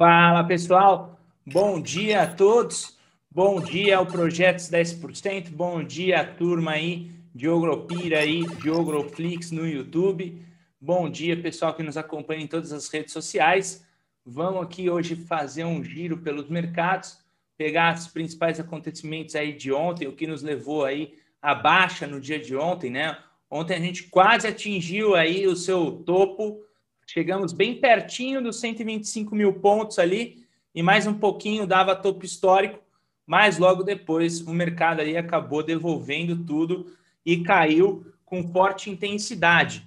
Fala pessoal, bom dia a todos, bom dia ao Projetos 10%, bom dia a turma aí de Ogropira aí, de Ogroflix no YouTube, bom dia pessoal que nos acompanha em todas as redes sociais. Vamos aqui hoje fazer um giro pelos mercados, pegar os principais acontecimentos aí de ontem, o que nos levou aí à baixa no dia de ontem, né? Ontem a gente quase atingiu aí o seu topo Chegamos bem pertinho dos 125 mil pontos ali e mais um pouquinho dava topo histórico, mas logo depois o mercado aí acabou devolvendo tudo e caiu com forte intensidade.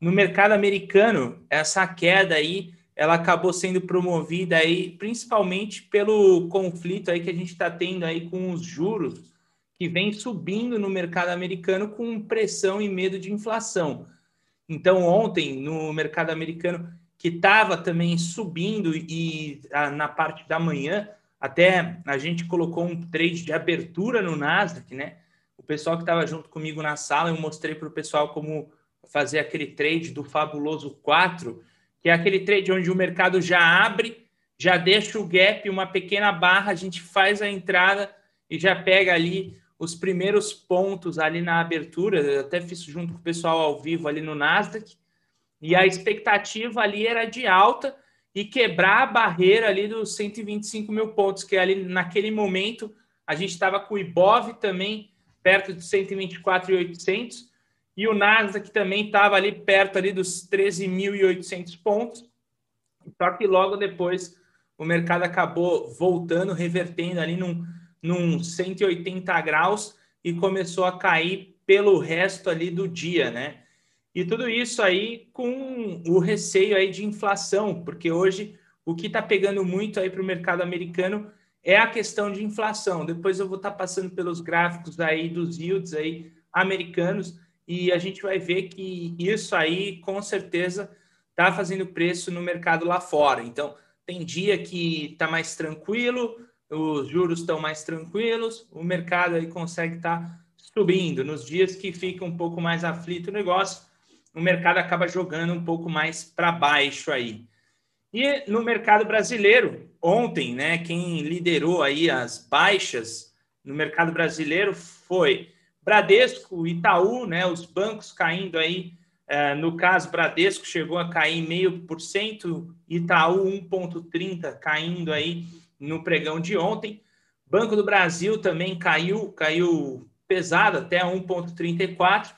No mercado americano, essa queda aí ela acabou sendo promovida aí principalmente pelo conflito aí que a gente está tendo aí com os juros que vem subindo no mercado americano com pressão e medo de inflação. Então, ontem, no mercado americano, que estava também subindo e a, na parte da manhã, até a gente colocou um trade de abertura no Nasdaq, né? O pessoal que estava junto comigo na sala, eu mostrei para o pessoal como fazer aquele trade do fabuloso 4, que é aquele trade onde o mercado já abre, já deixa o gap, uma pequena barra, a gente faz a entrada e já pega ali os primeiros pontos ali na abertura, eu até fiz junto com o pessoal ao vivo ali no Nasdaq, e a expectativa ali era de alta e quebrar a barreira ali dos 125 mil pontos, que ali naquele momento a gente estava com o Ibov também perto de 124.800 e o Nasdaq também estava ali perto ali dos 13.800 pontos. Só que logo depois o mercado acabou voltando, revertendo ali num num 180 graus e começou a cair pelo resto ali do dia, né? E tudo isso aí com o receio aí de inflação, porque hoje o que está pegando muito aí para o mercado americano é a questão de inflação. Depois eu vou estar tá passando pelos gráficos aí dos yields aí americanos e a gente vai ver que isso aí com certeza está fazendo preço no mercado lá fora. Então tem dia que está mais tranquilo, os juros estão mais tranquilos, o mercado aí consegue estar tá subindo. Nos dias que fica um pouco mais aflito o negócio, o mercado acaba jogando um pouco mais para baixo aí. E no mercado brasileiro, ontem, né, quem liderou aí as baixas no mercado brasileiro foi Bradesco, Itaú, né, os bancos caindo aí, é, no caso Bradesco chegou a cair meio por cento, Itaú 1,30 caindo aí no pregão de ontem. Banco do Brasil também caiu, caiu pesado até 1,34.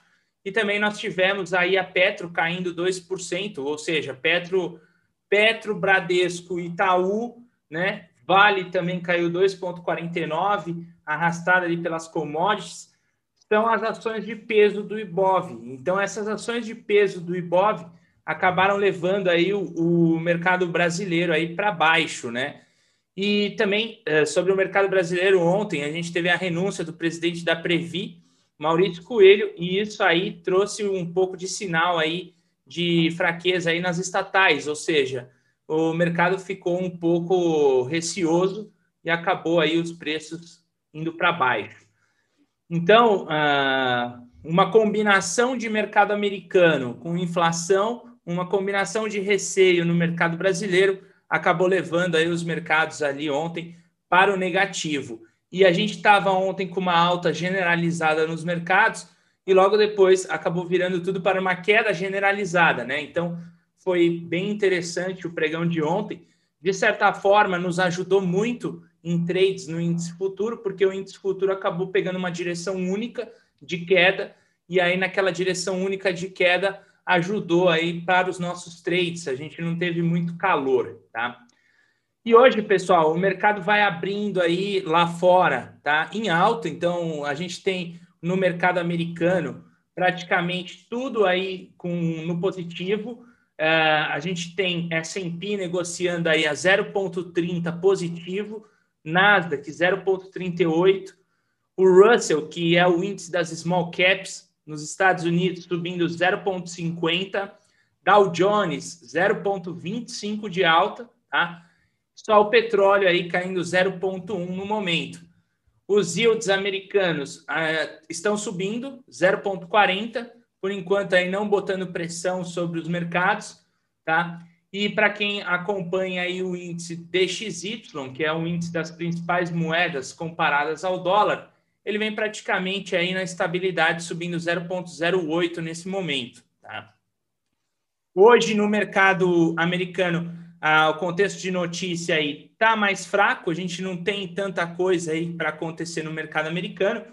E também nós tivemos aí a Petro caindo 2%, ou seja, Petro, Petro, Bradesco, Itaú, né? Vale também caiu 2,49, arrastada ali pelas commodities. São as ações de peso do Ibov. Então, essas ações de peso do Ibov acabaram levando aí o, o mercado brasileiro aí para baixo, né? E também eh, sobre o mercado brasileiro, ontem a gente teve a renúncia do presidente da Previ, Maurício Coelho, e isso aí trouxe um pouco de sinal aí de fraqueza aí nas estatais, ou seja, o mercado ficou um pouco receoso e acabou aí os preços indo para baixo. Então, ah, uma combinação de mercado americano com inflação, uma combinação de receio no mercado brasileiro acabou levando aí os mercados ali ontem para o negativo. E a gente estava ontem com uma alta generalizada nos mercados e logo depois acabou virando tudo para uma queda generalizada, né? Então foi bem interessante o pregão de ontem. De certa forma, nos ajudou muito em trades no índice futuro, porque o índice futuro acabou pegando uma direção única de queda, e aí naquela direção única de queda ajudou aí para os nossos trades. A gente não teve muito calor, tá? E hoje, pessoal, o mercado vai abrindo aí lá fora, tá? Em alta. Então, a gente tem no mercado americano praticamente tudo aí com no positivo. Uh, a gente tem S&P negociando aí a 0,30 positivo, Nasdaq 0,38, o Russell, que é o índice das small caps, nos Estados Unidos subindo 0,50, Dow Jones 0,25 de alta, tá? Só o petróleo aí caindo 0,1 no momento. Os yields americanos uh, estão subindo 0,40, por enquanto aí não botando pressão sobre os mercados, tá? E para quem acompanha aí o índice DXY, que é o índice das principais moedas comparadas ao dólar, ele vem praticamente aí na estabilidade, subindo 0,08 nesse momento. Tá? Hoje, no mercado americano, ah, o contexto de notícia aí está mais fraco, a gente não tem tanta coisa aí para acontecer no mercado americano.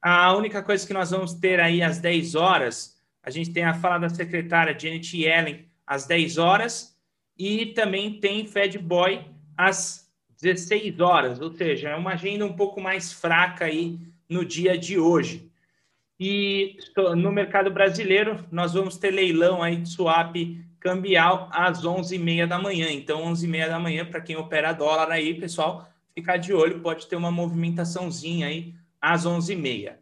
A única coisa que nós vamos ter aí às 10 horas, a gente tem a fala da secretária Janet Yellen às 10 horas e também tem Fed Boy às 16 horas, ou seja, é uma agenda um pouco mais fraca aí no dia de hoje. E no mercado brasileiro, nós vamos ter leilão aí de swap cambial às 11h30 da manhã. Então, 11h30 da manhã, para quem opera dólar aí, pessoal, ficar de olho, pode ter uma movimentaçãozinha aí às 11h30.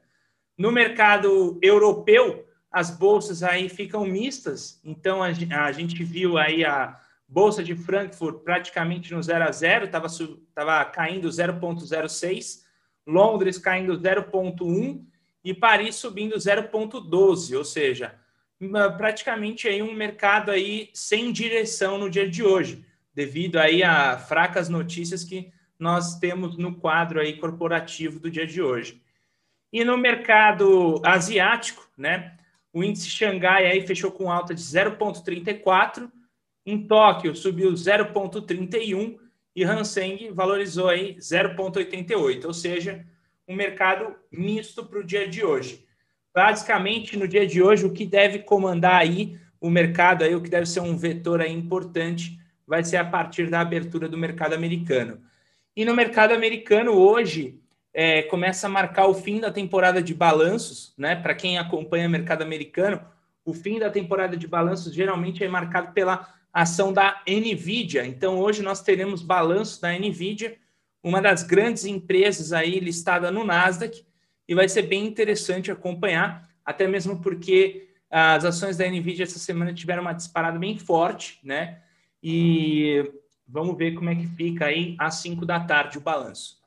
No mercado europeu, as bolsas aí ficam mistas. Então, a, gente viu aí a Bolsa de Frankfurt praticamente no 0 a 0, estava tava caindo 0,06, Londres caindo 0,1 e Paris subindo 0,12, ou seja, praticamente aí um mercado aí sem direção no dia de hoje, devido aí a fracas notícias que nós temos no quadro aí corporativo do dia de hoje. E no mercado asiático, né, o índice Xangai aí fechou com alta de 0,34, em Tóquio subiu 0,31 e Hang valorizou aí 0,88, ou seja, um mercado misto para o dia de hoje basicamente, no dia de hoje, o que deve comandar aí o mercado, aí, o que deve ser um vetor aí importante, vai ser a partir da abertura do mercado americano. E no mercado americano, hoje, é, começa a marcar o fim da temporada de balanços, né? Para quem acompanha o mercado americano, o fim da temporada de balanços geralmente é marcado pela ação da Nvidia. Então, hoje nós teremos balanços da Nvidia, uma das grandes empresas aí listada no Nasdaq, e vai ser bem interessante acompanhar, até mesmo porque as ações da Nvidia essa semana tiveram uma disparada bem forte, né? E vamos ver como é que fica aí às 5 da tarde o balanço.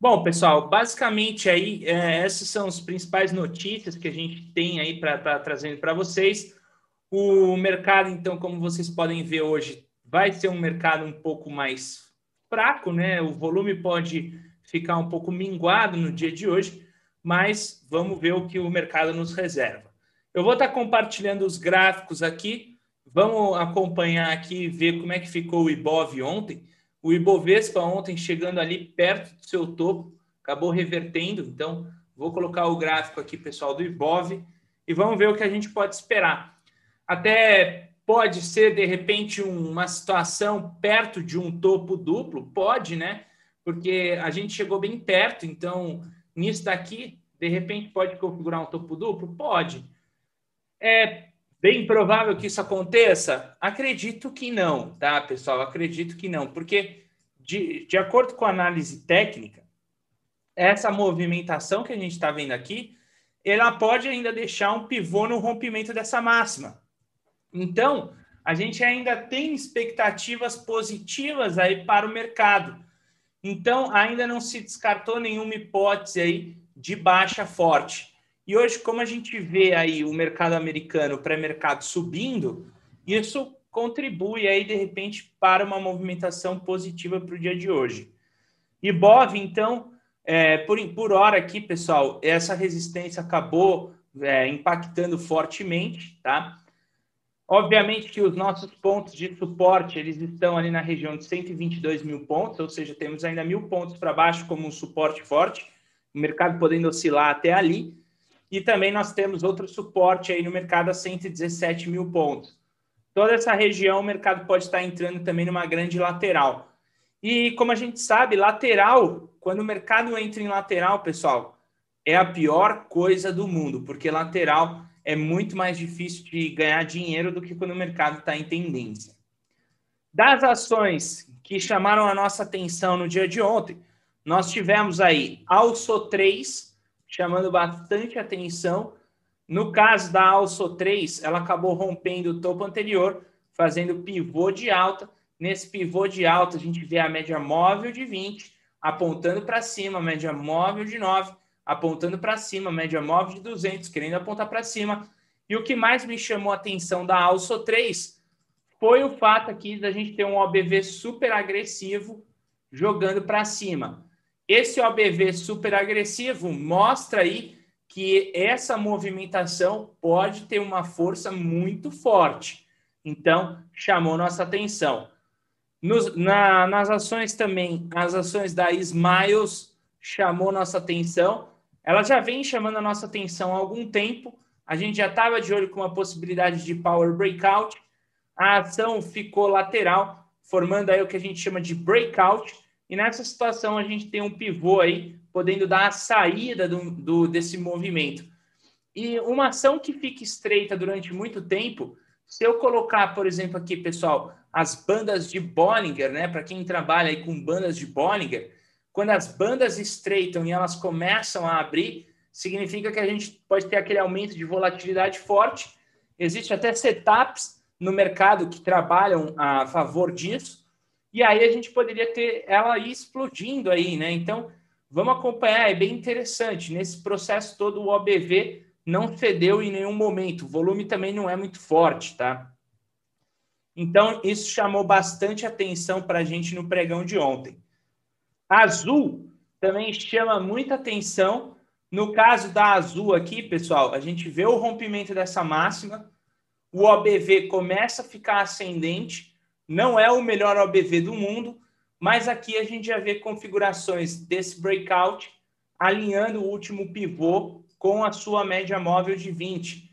Bom, pessoal, basicamente aí é, essas são as principais notícias que a gente tem aí para estar tá trazendo para vocês. O mercado, então, como vocês podem ver hoje, vai ser um mercado um pouco mais fraco, né? O volume pode ficar um pouco minguado no dia de hoje, mas vamos ver o que o mercado nos reserva. Eu vou estar compartilhando os gráficos aqui, vamos acompanhar aqui e ver como é que ficou o Ibov ontem. O Ibovespa ontem chegando ali perto do seu topo, acabou revertendo, então vou colocar o gráfico aqui, pessoal, do Ibov, e vamos ver o que a gente pode esperar. Até pode ser, de repente, uma situação perto de um topo duplo, pode, né? Porque a gente chegou bem perto, então nisso daqui, de repente pode configurar um topo duplo? Pode. É bem provável que isso aconteça? Acredito que não, tá, pessoal? Acredito que não, porque de, de acordo com a análise técnica, essa movimentação que a gente está vendo aqui, ela pode ainda deixar um pivô no rompimento dessa máxima. Então, a gente ainda tem expectativas positivas aí para o mercado. Então, ainda não se descartou nenhuma hipótese aí de baixa forte. E hoje, como a gente vê aí o mercado americano, o pré-mercado subindo, isso contribui aí, de repente, para uma movimentação positiva para o dia de hoje. E BOV, então, é, por, por hora aqui, pessoal, essa resistência acabou é, impactando fortemente, tá? Obviamente que os nossos pontos de suporte, eles estão ali na região de 122 mil pontos, ou seja, temos ainda mil pontos para baixo como um suporte forte, o mercado podendo oscilar até ali. E também nós temos outro suporte aí no mercado a 117 mil pontos. Toda essa região o mercado pode estar entrando também numa grande lateral. E como a gente sabe, lateral, quando o mercado entra em lateral, pessoal, é a pior coisa do mundo, porque lateral é muito mais difícil de ganhar dinheiro do que quando o mercado está em tendência. Das ações que chamaram a nossa atenção no dia de ontem, nós tivemos aí Also 3, chamando bastante atenção. No caso da Also 3, ela acabou rompendo o topo anterior, fazendo pivô de alta. Nesse pivô de alta, a gente vê a média móvel de 20, apontando para cima, média móvel de 9, apontando para cima, média móvel de 200, querendo apontar para cima. E o que mais me chamou a atenção da Alço 3 foi o fato aqui da gente ter um OBV super agressivo jogando para cima. Esse OBV super agressivo mostra aí que essa movimentação pode ter uma força muito forte. Então, chamou nossa atenção. Nos, na, nas ações também, as ações da Smiles chamou nossa atenção. Ela já vem chamando a nossa atenção há algum tempo. A gente já estava de olho com uma possibilidade de power breakout. A ação ficou lateral, formando aí o que a gente chama de breakout. E nessa situação a gente tem um pivô aí podendo dar a saída do, do, desse movimento. E uma ação que fica estreita durante muito tempo, se eu colocar, por exemplo, aqui, pessoal, as bandas de Bollinger, né? Para quem trabalha aí com bandas de Bollinger, quando as bandas estreitam e elas começam a abrir, significa que a gente pode ter aquele aumento de volatilidade forte. Existe até setups no mercado que trabalham a favor disso. E aí a gente poderia ter ela aí explodindo aí, né? Então, Vamos acompanhar, é bem interessante. Nesse processo todo, o OBV não cedeu em nenhum momento. O volume também não é muito forte, tá? Então, isso chamou bastante atenção para a gente no pregão de ontem. Azul também chama muita atenção. No caso da Azul aqui, pessoal, a gente vê o rompimento dessa máxima. O OBV começa a ficar ascendente. Não é o melhor OBV do mundo, mas aqui a gente já vê configurações desse breakout alinhando o último pivô com a sua média móvel de 20.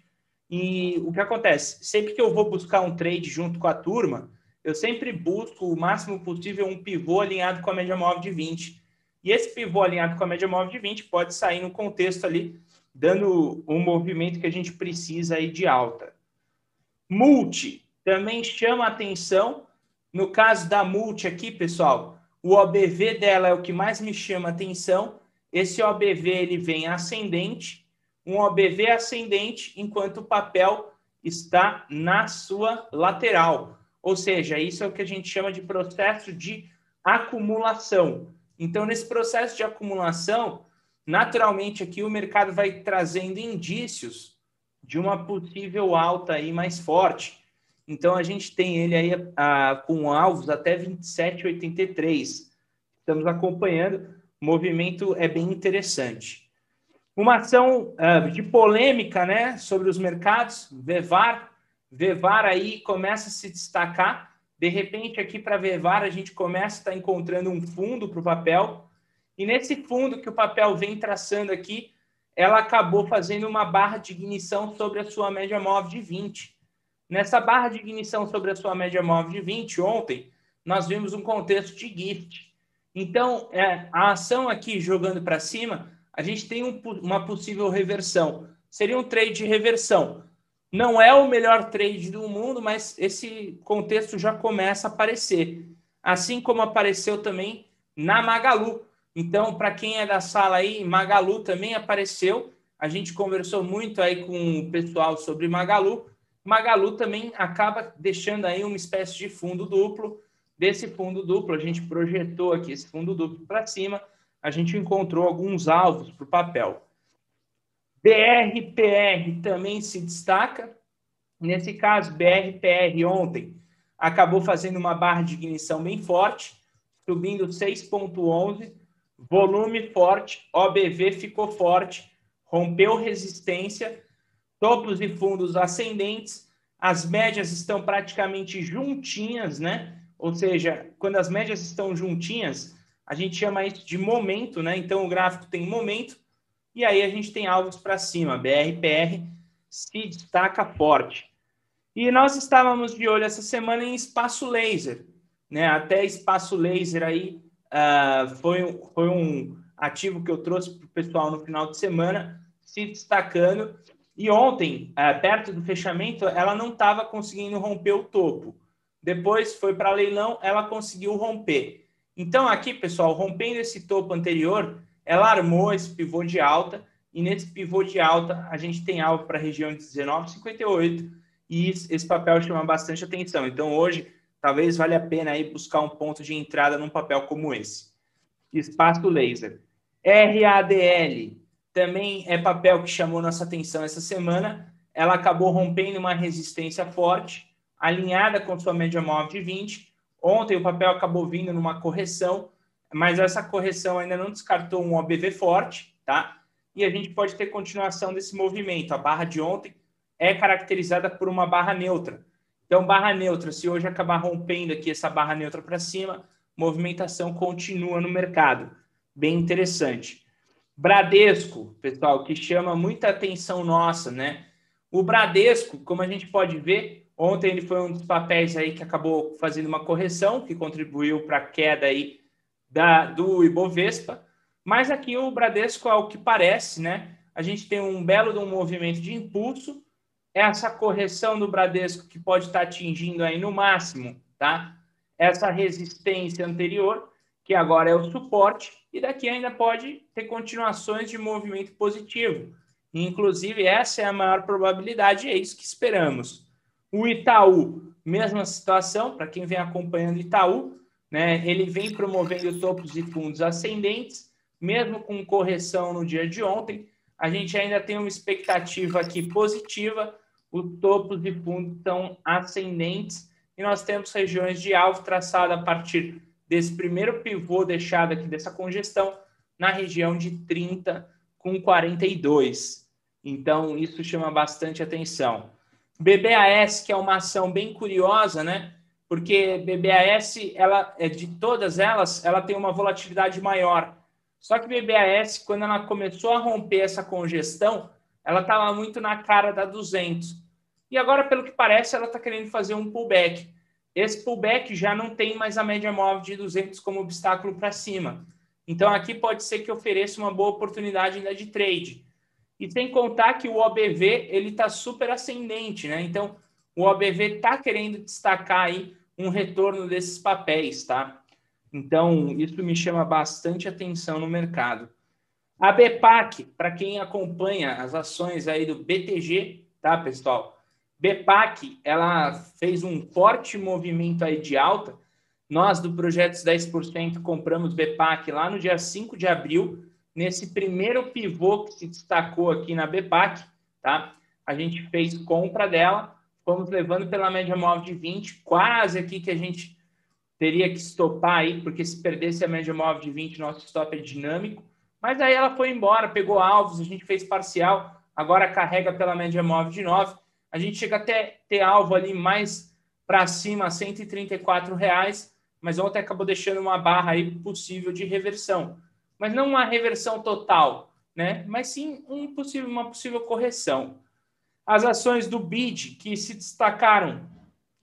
E o que acontece? Sempre que eu vou buscar um trade junto com a turma, eu sempre busco o máximo possível um pivô alinhado com a média móvel de 20. E esse pivô alinhado com a média móvel de 20 pode sair no contexto ali, dando um movimento que a gente precisa aí de alta. Multi também chama atenção no caso da multi aqui, pessoal, o OBV dela é o que mais me chama atenção. Esse OBV ele vem ascendente, um OBV ascendente, enquanto o papel está na sua lateral. Ou seja, isso é o que a gente chama de processo de acumulação. Então, nesse processo de acumulação, naturalmente aqui o mercado vai trazendo indícios de uma possível alta aí mais forte. Então a gente tem ele aí a, com alvos até 27,83. Estamos acompanhando, o movimento é bem interessante. Uma ação uh, de polêmica né, sobre os mercados, Vevar. Vevar aí começa a se destacar. De repente, aqui para Vevar, a gente começa a estar encontrando um fundo para o papel. E nesse fundo que o papel vem traçando aqui, ela acabou fazendo uma barra de ignição sobre a sua média móvel de 20. Nessa barra de ignição sobre a sua média móvel de 20, ontem, nós vimos um contexto de gift. Então, é, a ação aqui jogando para cima, a gente tem um, uma possível reversão. Seria um trade de reversão. Não é o melhor trade do mundo, mas esse contexto já começa a aparecer. Assim como apareceu também na Magalu. Então, para quem é da sala aí, Magalu também apareceu. A gente conversou muito aí com o pessoal sobre Magalu Magalu também acaba deixando aí uma espécie de fundo duplo. Desse fundo duplo, a gente projetou aqui esse fundo duplo para cima, a gente encontrou alguns alvos para o papel. BRPR também se destaca. Nesse caso, BRPR ontem acabou fazendo uma barra de ignição bem forte, subindo 6,11, volume forte, OBV ficou forte, rompeu resistência topos e fundos ascendentes, as médias estão praticamente juntinhas, né? Ou seja, quando as médias estão juntinhas, a gente chama isso de momento, né? Então o gráfico tem momento e aí a gente tem alvos para cima. BRPR se destaca forte. E nós estávamos de olho essa semana em espaço laser, né? Até espaço laser aí uh, foi, foi um ativo que eu trouxe para o pessoal no final de semana, se destacando. E ontem, é, perto do fechamento, ela não estava conseguindo romper o topo. Depois foi para leilão, ela conseguiu romper. Então, aqui, pessoal, rompendo esse topo anterior, ela armou esse pivô de alta. E nesse pivô de alta, a gente tem alvo para a região de 19,58. E esse papel chama bastante atenção. Então, hoje, talvez valha a pena aí buscar um ponto de entrada num papel como esse. Espaço laser. RADL também é papel que chamou nossa atenção essa semana. Ela acabou rompendo uma resistência forte alinhada com sua média móvel de 20. Ontem o papel acabou vindo numa correção, mas essa correção ainda não descartou um OBV forte, tá? E a gente pode ter continuação desse movimento. A barra de ontem é caracterizada por uma barra neutra. Então, barra neutra, se hoje acabar rompendo aqui essa barra neutra para cima, movimentação continua no mercado. Bem interessante. Bradesco, pessoal, que chama muita atenção nossa, né? O Bradesco, como a gente pode ver, ontem ele foi um dos papéis aí que acabou fazendo uma correção, que contribuiu para a queda aí da, do Ibovespa. Mas aqui o Bradesco, ao que parece, né? A gente tem um belo de um movimento de impulso. Essa correção do Bradesco que pode estar atingindo aí no máximo, tá? Essa resistência anterior, que agora é o suporte, e daqui ainda pode ter continuações de movimento positivo. Inclusive, essa é a maior probabilidade, é isso que esperamos. O Itaú, mesma situação, para quem vem acompanhando Itaú, né, ele vem promovendo topos de fundos ascendentes, mesmo com correção no dia de ontem, a gente ainda tem uma expectativa aqui positiva, os topos de fundos estão ascendentes e nós temos regiões de alvo traçado a partir desse primeiro pivô deixado aqui dessa congestão na região de 30 com 42. Então, isso chama bastante atenção. BBAS, que é uma ação bem curiosa, né? Porque BBAS, ela é de todas elas, ela tem uma volatilidade maior. Só que BBAS, quando ela começou a romper essa congestão, ela estava muito na cara da 200. E agora, pelo que parece, ela está querendo fazer um pullback. Esse pullback já não tem mais a média móvel de 200 como obstáculo para cima. Então, aqui pode ser que ofereça uma boa oportunidade ainda de trade. E sem contar que o OBV ele está super ascendente, né? Então, o OBV está querendo destacar aí um retorno desses papéis, tá? Então, isso me chama bastante atenção no mercado. A BPAC, para quem acompanha as ações aí do BTG, tá, pessoal? BPAC, ela fez um forte movimento aí de alta. Nós, do Projetos 10%, compramos BPAC lá no dia 5 de abril, nesse primeiro pivô que se destacou aqui na BPAC, tá? A gente fez compra dela, fomos levando pela média móvel de 20, quase aqui que a gente teria que estopar aí, porque se perdesse a média móvel de 20, nosso stop é dinâmico. Mas aí ela foi embora, pegou alvos, a gente fez parcial, agora carrega pela média móvel de 9 a gente chega até ter alvo ali mais para cima, 134 reais, mas ontem acabou deixando uma barra aí possível de reversão. Mas não uma reversão total, né? Mas sim um possível, uma possível correção. As ações do BID, que se destacaram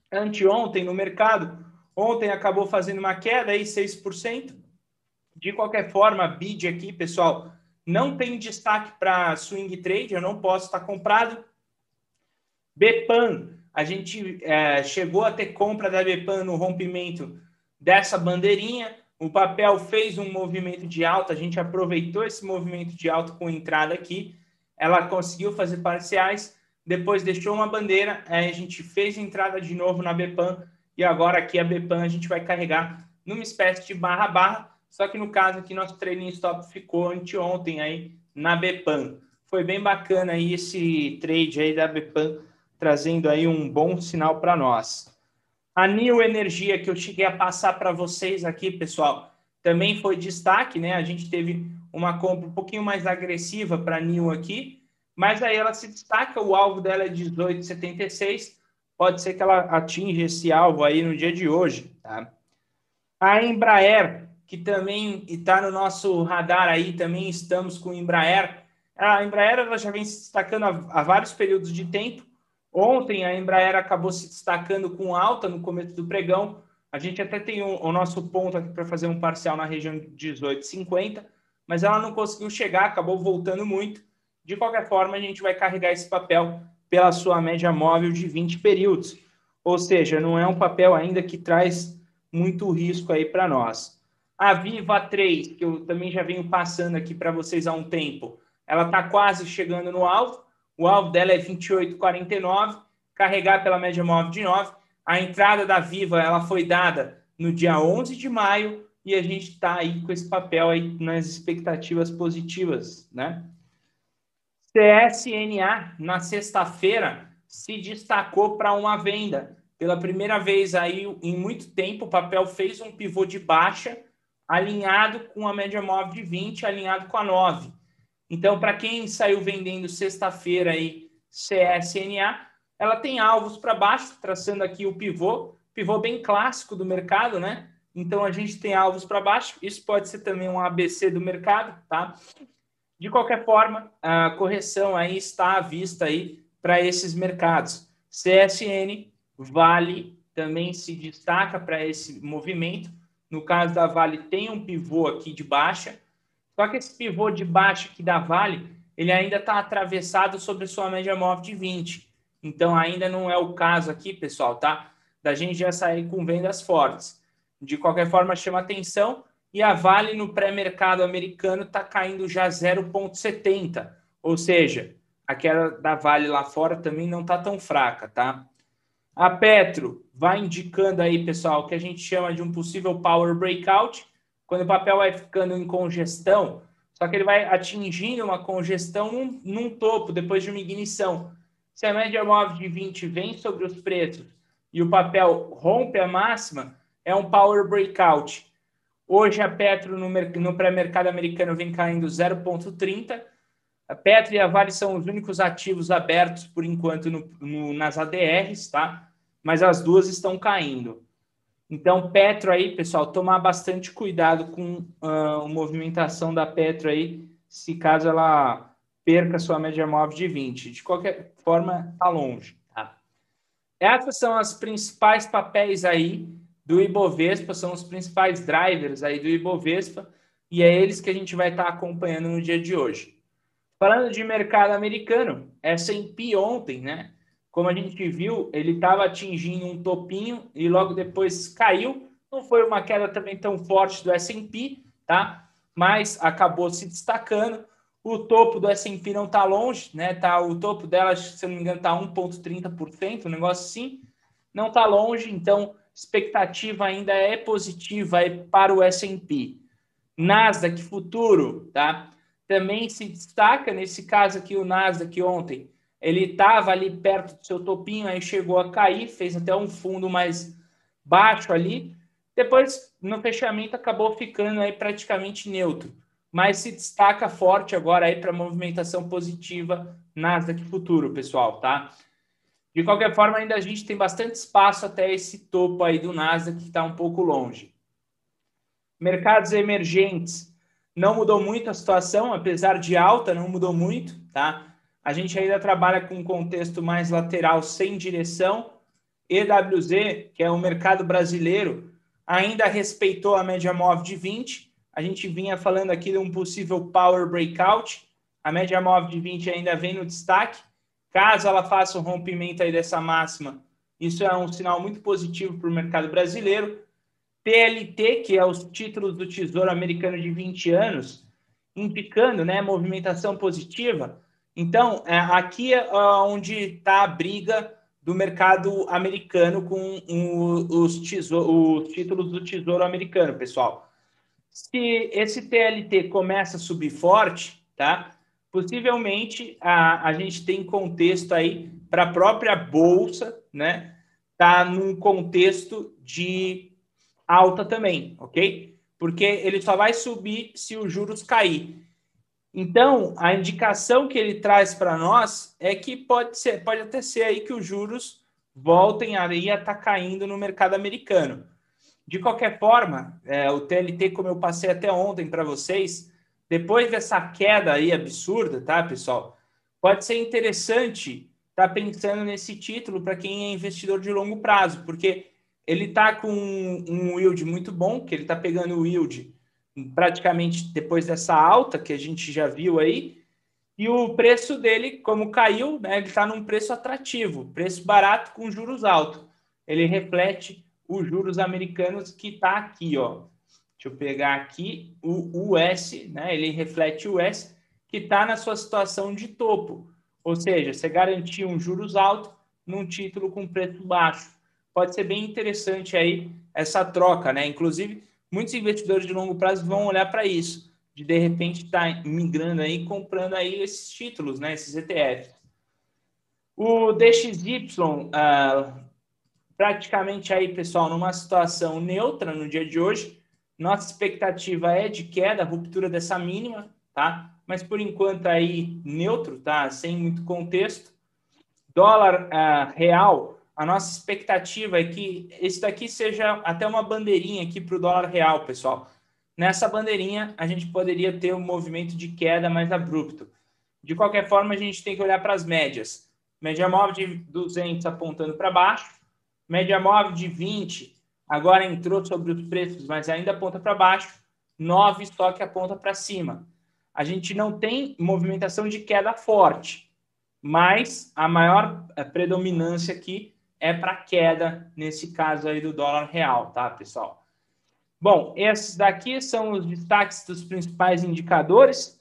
anteontem no mercado, ontem acabou fazendo uma queda aí, 6%. De qualquer forma, BID aqui, pessoal, não tem destaque para swing trade, eu não posso estar comprado. Bepan, a gente é, chegou a ter compra da Bepan no rompimento dessa bandeirinha. O papel fez um movimento de alta, a gente aproveitou esse movimento de alta com entrada aqui. Ela conseguiu fazer parciais, depois deixou uma bandeira, a gente fez entrada de novo na Bepan e agora aqui a Bepan a gente vai carregar numa espécie de barra-barra, só que no caso aqui nosso trailing stop ficou anteontem aí na Bepan. Foi bem bacana aí esse trade aí da Bepan trazendo aí um bom sinal para nós. A New Energia que eu cheguei a passar para vocês aqui, pessoal, também foi destaque, né? A gente teve uma compra um pouquinho mais agressiva para a New aqui, mas aí ela se destaca, o alvo dela é 18,76, pode ser que ela atinja esse alvo aí no dia de hoje, tá? A Embraer, que também está no nosso radar aí, também estamos com a Embraer. A Embraer ela já vem se destacando há, há vários períodos de tempo, Ontem a Embraer acabou se destacando com alta no começo do pregão. A gente até tem o, o nosso ponto aqui para fazer um parcial na região de 18,50, mas ela não conseguiu chegar, acabou voltando muito. De qualquer forma, a gente vai carregar esse papel pela sua média móvel de 20 períodos. Ou seja, não é um papel ainda que traz muito risco aí para nós. A Viva 3, que eu também já venho passando aqui para vocês há um tempo, ela está quase chegando no alvo o alvo dela é 28,49, carregar pela média móvel de 9. A entrada da Viva ela foi dada no dia 11 de maio e a gente está aí com esse papel aí nas expectativas positivas, né? CSNA, na sexta-feira, se destacou para uma venda. pela primeira vez aí em muito tempo, o papel fez um pivô de baixa alinhado com a média móvel de 20, alinhado com a 9. Então, para quem saiu vendendo sexta-feira aí CSNA, ela tem alvos para baixo, traçando aqui o pivô, pivô bem clássico do mercado, né? Então a gente tem alvos para baixo. Isso pode ser também um ABC do mercado, tá? De qualquer forma, a correção aí está à vista aí para esses mercados. CSN, Vale também se destaca para esse movimento. No caso da Vale, tem um pivô aqui de baixa. Só que esse pivô de baixa aqui da Vale, ele ainda está atravessado sobre sua média móvel de 20. Então, ainda não é o caso aqui, pessoal, tá? Da gente já sair com vendas fortes. De qualquer forma, chama atenção. E a Vale no pré-mercado americano está caindo já 0,70. Ou seja, aquela da Vale lá fora também não está tão fraca, tá? A Petro vai indicando aí, pessoal, que a gente chama de um possível power breakout, quando o papel vai ficando em congestão, só que ele vai atingindo uma congestão num, num topo, depois de uma ignição. Se a média móvel de 20 vem sobre os preços e o papel rompe a máxima, é um power breakout. Hoje a Petro no, no pré-mercado americano vem caindo 0,30. A Petro e a Vale são os únicos ativos abertos por enquanto no, no, nas ADRs, tá? Mas as duas estão caindo. Então, Petro aí, pessoal, tomar bastante cuidado com uh, a movimentação da Petro aí, se caso ela perca sua média móvel de 20. De qualquer forma, está longe. Tá? Essas são as principais papéis aí do Ibovespa, são os principais drivers aí do Ibovespa, e é eles que a gente vai estar tá acompanhando no dia de hoje. Falando de mercado americano, S&P ontem, né? Como a gente viu, ele estava atingindo um topinho e logo depois caiu. Não foi uma queda também tão forte do S&P, tá? Mas acabou se destacando. O topo do S&P não está longe, né? Tá, o topo dela, se não me engano, está 1,30%, um negócio assim. Não está longe, então expectativa ainda é positiva para o S&P. Nasdaq futuro, tá? Também se destaca nesse caso aqui o Nasdaq ontem. Ele estava ali perto do seu topinho, aí chegou a cair, fez até um fundo mais baixo ali. Depois, no fechamento, acabou ficando aí praticamente neutro. Mas se destaca forte agora aí para movimentação positiva Nasdaq futuro, pessoal, tá? De qualquer forma, ainda a gente tem bastante espaço até esse topo aí do Nasdaq, que está um pouco longe. Mercados emergentes. Não mudou muito a situação, apesar de alta, não mudou muito, tá? A gente ainda trabalha com um contexto mais lateral, sem direção. EWZ, que é o mercado brasileiro, ainda respeitou a média móvel de 20. A gente vinha falando aqui de um possível power breakout. A média móvel de 20 ainda vem no destaque. Caso ela faça o rompimento aí dessa máxima, isso é um sinal muito positivo para o mercado brasileiro. TLT, que é os títulos do Tesouro Americano de 20 anos, indicando né, movimentação positiva. Então, é, aqui é onde está a briga do mercado americano com os, tesouro, os títulos do Tesouro Americano, pessoal. Se esse TLT começa a subir forte, tá? Possivelmente a, a gente tem contexto aí para a própria bolsa, né? Tá num contexto de alta também, ok? Porque ele só vai subir se os juros cair. Então, a indicação que ele traz para nós é que pode ser, pode até ser aí que os juros voltem a estar tá caindo no mercado americano. De qualquer forma, é, o TLT, como eu passei até ontem para vocês, depois dessa queda aí absurda, tá, pessoal? Pode ser interessante estar tá pensando nesse título para quem é investidor de longo prazo, porque ele está com um yield muito bom, que ele está pegando o yield praticamente depois dessa alta que a gente já viu aí, e o preço dele, como caiu, né, ele está num preço atrativo, preço barato com juros altos. Ele reflete os juros americanos que está aqui, ó. Deixa eu pegar aqui o US, né? Ele reflete o US que está na sua situação de topo. Ou seja, você garantir um juros alto num título com preço baixo. Pode ser bem interessante aí essa troca, né? Inclusive, muitos investidores de longo prazo vão olhar para isso, de de repente estar tá migrando aí, comprando aí esses títulos, né? Esses ETFs. O DXY, ah, praticamente aí, pessoal, numa situação neutra no dia de hoje. Nossa expectativa é de queda, ruptura dessa mínima, tá? Mas por enquanto aí neutro, tá? Sem muito contexto. Dólar uh, real, a nossa expectativa é que esse daqui seja até uma bandeirinha aqui para o dólar real, pessoal. Nessa bandeirinha, a gente poderia ter um movimento de queda mais abrupto. De qualquer forma, a gente tem que olhar para as médias. Média móvel de 200 apontando para baixo, média móvel de 20 agora entrou sobre os preços, mas ainda aponta para baixo, 9 só que aponta para cima. A gente não tem movimentação de queda forte, mas a maior eh, predominância aqui é para queda, nesse caso aí do dólar real, tá, pessoal? Bom, esses daqui são os destaques dos principais indicadores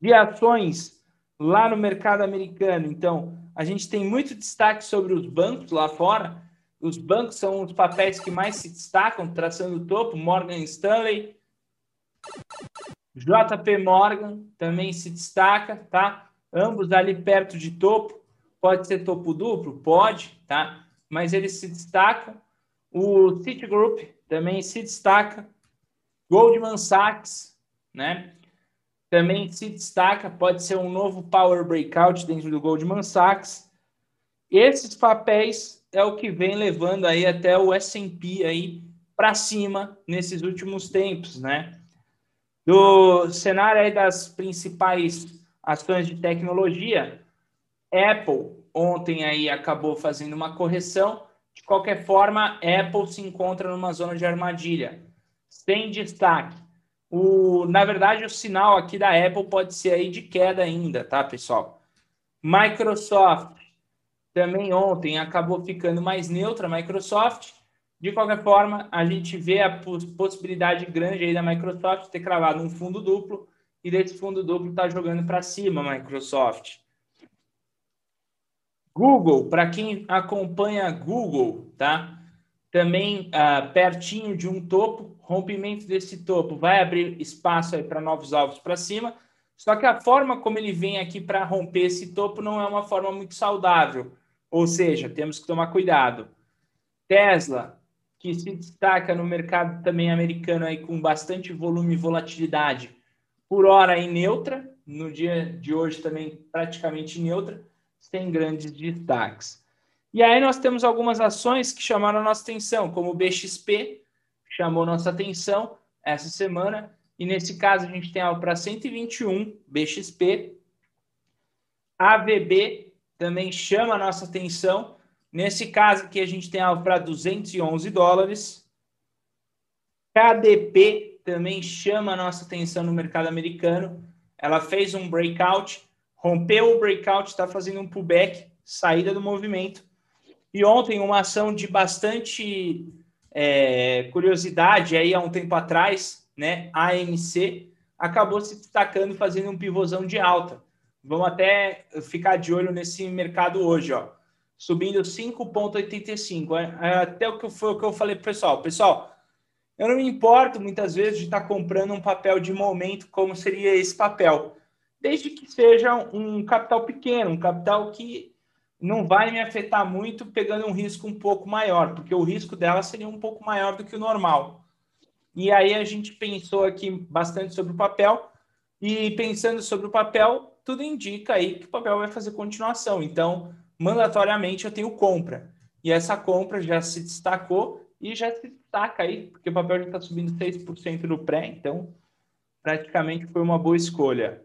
de ações lá no mercado americano. Então, a gente tem muito destaque sobre os bancos lá fora. Os bancos são os papéis que mais se destacam, traçando o topo. Morgan Stanley, JP Morgan também se destaca, tá? Ambos ali perto de topo. Pode ser topo duplo? Pode, tá? Mas eles se destacam. O Citigroup também se destaca. Goldman Sachs, né? Também se destaca, pode ser um novo power breakout dentro do Goldman Sachs. Esses papéis é o que vem levando aí até o S&P aí para cima nesses últimos tempos, né? Do cenário aí das principais ações de tecnologia, Apple ontem aí acabou fazendo uma correção. De qualquer forma, Apple se encontra numa zona de armadilha, sem destaque. O, na verdade, o sinal aqui da Apple pode ser aí de queda ainda, tá, pessoal? Microsoft também ontem acabou ficando mais neutra, Microsoft. De qualquer forma, a gente vê a possibilidade grande aí da Microsoft ter cravado um fundo duplo e desse fundo duplo tá jogando para cima, Microsoft. Google, para quem acompanha Google, tá? Também uh, pertinho de um topo, rompimento desse topo vai abrir espaço aí para novos alvos para cima. Só que a forma como ele vem aqui para romper esse topo não é uma forma muito saudável. Ou seja, temos que tomar cuidado. Tesla, que se destaca no mercado também americano aí com bastante volume e volatilidade, por hora em neutra, no dia de hoje também praticamente neutra sem grandes destaques. E aí nós temos algumas ações que chamaram a nossa atenção, como o BXP, chamou nossa atenção essa semana, e nesse caso a gente tem algo para 121 BXP. AVB também chama a nossa atenção. Nesse caso aqui a gente tem algo para 211 dólares. KDP também chama a nossa atenção no mercado americano. Ela fez um breakout rompeu o breakout, está fazendo um pullback, saída do movimento. E ontem, uma ação de bastante é, curiosidade, aí há um tempo atrás, né, AMC, acabou se destacando fazendo um pivôzão de alta. Vamos até ficar de olho nesse mercado hoje, ó. Subindo 5,85. É, é, até o que foi o que eu falei pro pessoal. Pessoal, eu não me importo muitas vezes de estar tá comprando um papel de momento, como seria esse papel desde que seja um capital pequeno, um capital que não vai me afetar muito, pegando um risco um pouco maior, porque o risco dela seria um pouco maior do que o normal. E aí a gente pensou aqui bastante sobre o papel, e pensando sobre o papel, tudo indica aí que o papel vai fazer continuação. Então, mandatoriamente eu tenho compra. E essa compra já se destacou e já se destaca aí, porque o papel já está subindo 6% no pré, então praticamente foi uma boa escolha.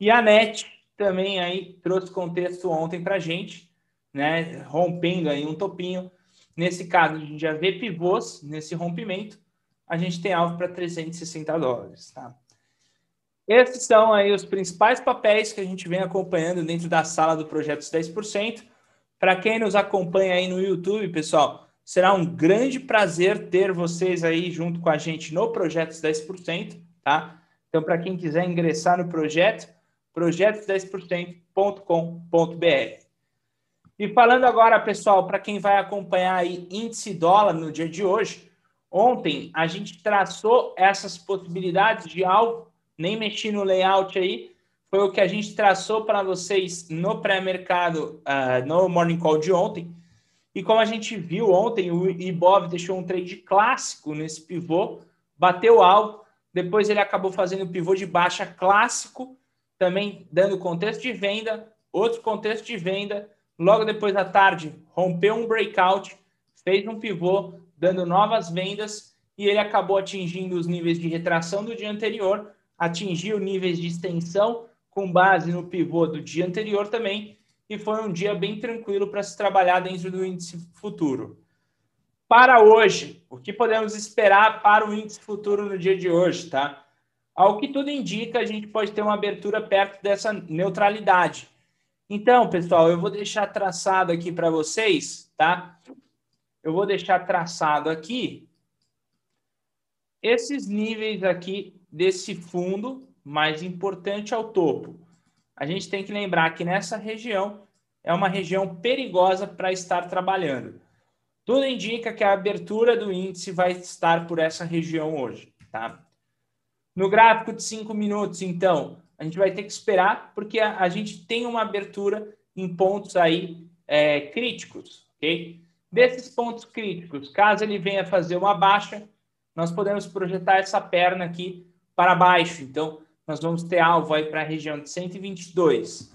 E a NET também aí trouxe contexto ontem para a gente, né, rompendo aí um topinho. Nesse caso, a gente já vê pivôs nesse rompimento. A gente tem alvo para 360 dólares, tá? Esses são aí os principais papéis que a gente vem acompanhando dentro da sala do Projetos 10%. Para quem nos acompanha aí no YouTube, pessoal, será um grande prazer ter vocês aí junto com a gente no Projetos 10%, tá? Então, para quem quiser ingressar no projeto, projetos10%.com.br. E falando agora, pessoal, para quem vai acompanhar aí índice dólar no dia de hoje, ontem a gente traçou essas possibilidades de algo, nem mexi no layout aí, foi o que a gente traçou para vocês no pré-mercado, uh, no Morning Call de ontem. E como a gente viu ontem, o Ibov deixou um trade clássico nesse pivô, bateu alto, depois ele acabou fazendo pivô de baixa clássico, também dando contexto de venda, outro contexto de venda. Logo depois da tarde, rompeu um breakout, fez um pivô, dando novas vendas e ele acabou atingindo os níveis de retração do dia anterior, atingiu níveis de extensão com base no pivô do dia anterior também, e foi um dia bem tranquilo para se trabalhar dentro do índice futuro. Para hoje, o que podemos esperar para o índice futuro no dia de hoje, tá? Ao que tudo indica, a gente pode ter uma abertura perto dessa neutralidade. Então, pessoal, eu vou deixar traçado aqui para vocês, tá? Eu vou deixar traçado aqui esses níveis aqui desse fundo mais importante ao topo. A gente tem que lembrar que nessa região é uma região perigosa para estar trabalhando. Tudo indica que a abertura do índice vai estar por essa região hoje, tá? No gráfico de 5 minutos, então, a gente vai ter que esperar, porque a, a gente tem uma abertura em pontos aí é, críticos, ok? Desses pontos críticos, caso ele venha fazer uma baixa, nós podemos projetar essa perna aqui para baixo. Então, nós vamos ter alvo aí para a região de 122,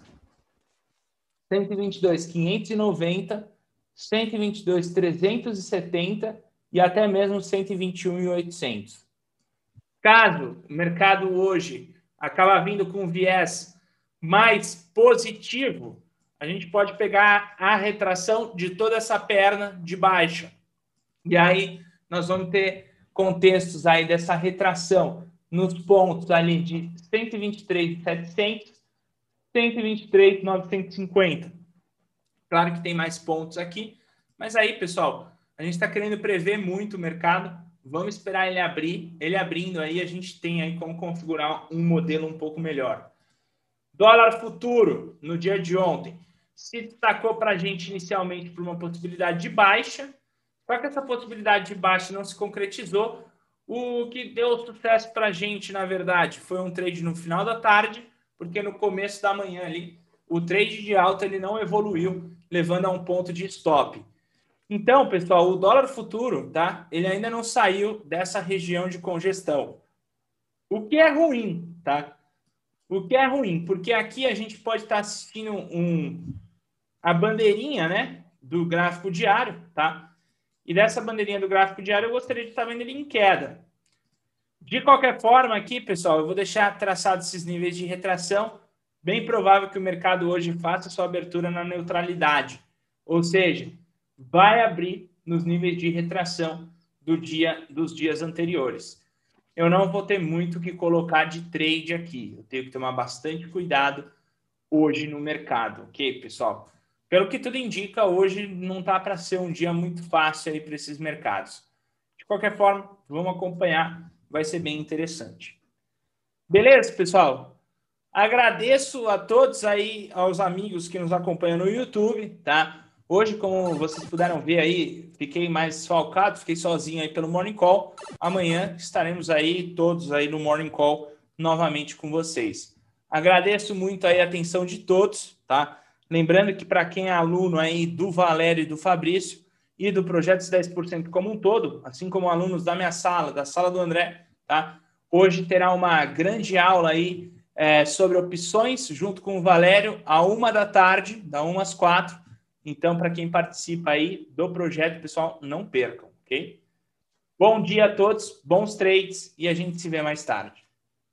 122, 590, 122, 370 e até mesmo 121 800. Caso o mercado hoje acaba vindo com um viés mais positivo, a gente pode pegar a retração de toda essa perna de baixa. E aí nós vamos ter contextos aí dessa retração nos pontos ali de 123,700, 123,950. Claro que tem mais pontos aqui, mas aí, pessoal, a gente está querendo prever muito o mercado. Vamos esperar ele abrir. Ele abrindo aí, a gente tem aí como configurar um modelo um pouco melhor. Dólar futuro, no dia de ontem, se destacou para a gente inicialmente por uma possibilidade de baixa, só que essa possibilidade de baixa não se concretizou. O que deu sucesso para a gente, na verdade, foi um trade no final da tarde, porque no começo da manhã ali, o trade de alta ele não evoluiu, levando a um ponto de stop. Então, pessoal, o dólar futuro, tá? Ele ainda não saiu dessa região de congestão. O que é ruim, tá? O que é ruim, porque aqui a gente pode estar tá assistindo um, a bandeirinha, né, do gráfico diário, tá? E dessa bandeirinha do gráfico diário, eu gostaria de estar vendo ele em queda. De qualquer forma, aqui, pessoal, eu vou deixar traçado esses níveis de retração. Bem provável que o mercado hoje faça sua abertura na neutralidade. Ou seja, vai abrir nos níveis de retração do dia dos dias anteriores. Eu não vou ter muito que colocar de trade aqui. Eu tenho que tomar bastante cuidado hoje no mercado, ok, pessoal? Pelo que tudo indica, hoje não está para ser um dia muito fácil aí para esses mercados. De qualquer forma, vamos acompanhar, vai ser bem interessante. Beleza, pessoal? Agradeço a todos aí, aos amigos que nos acompanham no YouTube, tá? Hoje, como vocês puderam ver aí, fiquei mais desfalcado, fiquei sozinho aí pelo Morning Call. Amanhã estaremos aí, todos aí no Morning Call, novamente com vocês. Agradeço muito aí a atenção de todos, tá? Lembrando que para quem é aluno aí do Valério e do Fabrício e do Projetos 10% como um todo, assim como alunos da minha sala, da sala do André, tá? Hoje terá uma grande aula aí é, sobre opções junto com o Valério a uma da tarde, da uma às quatro. Então, para quem participa aí do projeto, pessoal, não percam, ok? Bom dia a todos, bons trades e a gente se vê mais tarde.